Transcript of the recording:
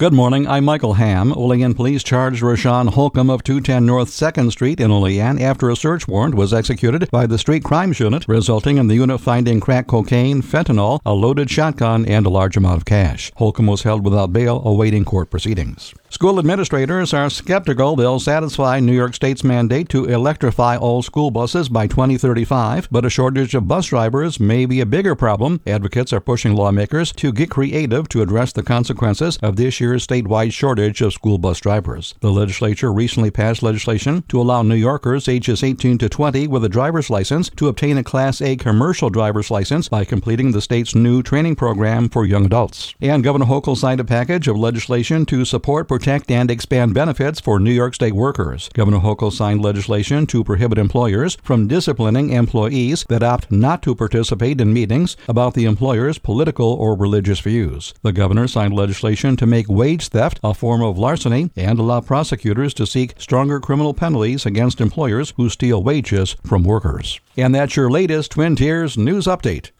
Good morning. I'm Michael Ham. Olean police charged Rashawn Holcomb of 210 North 2nd Street in Olean after a search warrant was executed by the Street Crimes Unit, resulting in the unit finding crack cocaine, fentanyl, a loaded shotgun, and a large amount of cash. Holcomb was held without bail awaiting court proceedings. School administrators are skeptical they'll satisfy New York State's mandate to electrify all school buses by 2035, but a shortage of bus drivers may be a bigger problem. Advocates are pushing lawmakers to get creative to address the consequences of this year's statewide shortage of school bus drivers. The legislature recently passed legislation to allow New Yorkers ages 18 to 20 with a driver's license to obtain a Class A commercial driver's license by completing the state's new training program for young adults. And Governor Hochul signed a package of legislation to support protect and expand benefits for New York State workers. Governor Hochul signed legislation to prohibit employers from disciplining employees that opt not to participate in meetings about the employer's political or religious views. The governor signed legislation to make wage theft a form of larceny and allow prosecutors to seek stronger criminal penalties against employers who steal wages from workers. And that's your latest Twin Tiers news update.